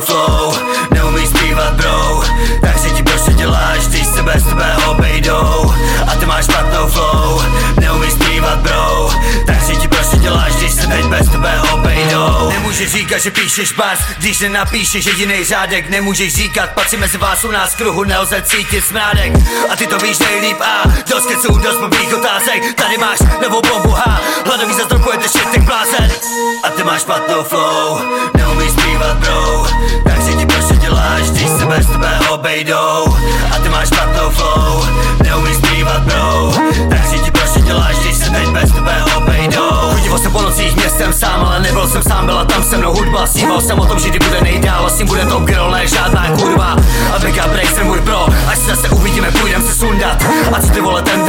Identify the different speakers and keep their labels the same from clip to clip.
Speaker 1: flow Neumíš zpívat bro. Takže ti prostě děláš, když se bez tebe obejdou. A ty máš špatnou flow Neumíš zpívat bro. Takže ti prostě děláš, když se teď bez tebe obejdou. Nemůžeš říkat, že píšeš bas Když nenapíšeš jediný řádek. Nemůžeš říkat, patří mezi vás u nás kruhu Nelze cítit smrádek. A ty to víš nejlíp a dost keců, dost blbých otázek. Tady máš novou bombu ha Hladový zastrokujete shit, tak blázen. A ty máš špatnou flow obejdou A ty máš špatnou flow Neumíš zpívat bro. Takže ti prostě děláš, když se teď bez tebe obejdou. Chodil jsem po nocích městem sám, ale nebyl jsem sám, byla tam se mnou hudba. Sníval jsem o tom, že kdy bude nejdál, tím bude top girl, ne žádná kurva. A Big Break jsem můj pro, až se zase uvidíme, půjdem se sundat. A co ty vole ten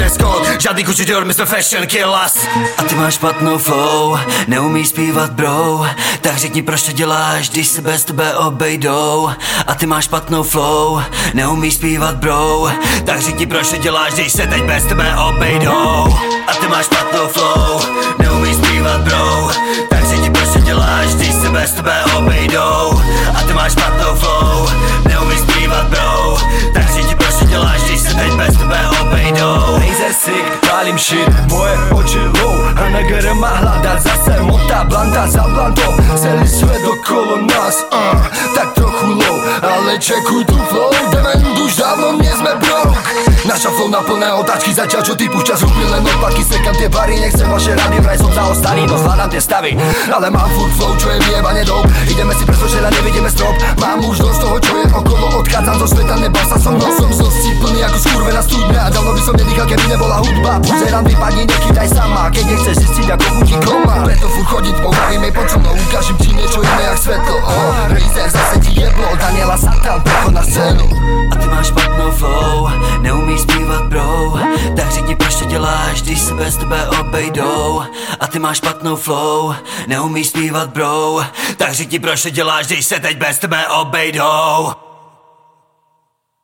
Speaker 1: žádný dior, my jsme fashion killers. A ty máš špatnou flow, neumíš zpívat bro. Tak řekni proč to děláš, když se bez tebe obejdou. A ty máš špatnou flow, neumíš zpívat bro. Tak řekni proč to děláš, když se teď bez tebe obejdou. A ty máš špatnou flow, neumíš zpívat bro
Speaker 2: Nejzer sick, pálím shit, moje oči low A negere má hľadať zase mota blanta za blantou. Celý svet okolo nás, uh, tak trochu low Ale čekuj tu flow, jdeme už dávno nie sme broke Naša flow na plné otáčky, zatiaľ čo ty púšťaš úplne len odpadky Sekam tie bary, nechcem vaše rady, vraj som zaostalý, no zvládam tie stavy. Ale mám furt flow, čo je vyjebane dope. Ideme si presočeľa, nevidíme strop sveta, nebal sa som mnou Som zlosti plný ako skurvená studňa Dávno by som nedýchal, keby nebola hudba. Pozerám, vypadni, nechytaj sama. Keď nechceš zistiť, ako chutí koma Preto furt chodiť po hlavy, pod so mnou. Ukážem ti niečo iné, jak svetlo. Oh, Razer, zase ti jeblo, Daniela Satan, prichod na scénu.
Speaker 1: A ty máš špatnou flow, neumíš zpívat bro Tak řekni proč to děláš, když se bez tebe obejdou. A ty máš špatnou flow, neumíš zpívat bro Tak řekni proč to děláš, když se teď bez tebe obejdou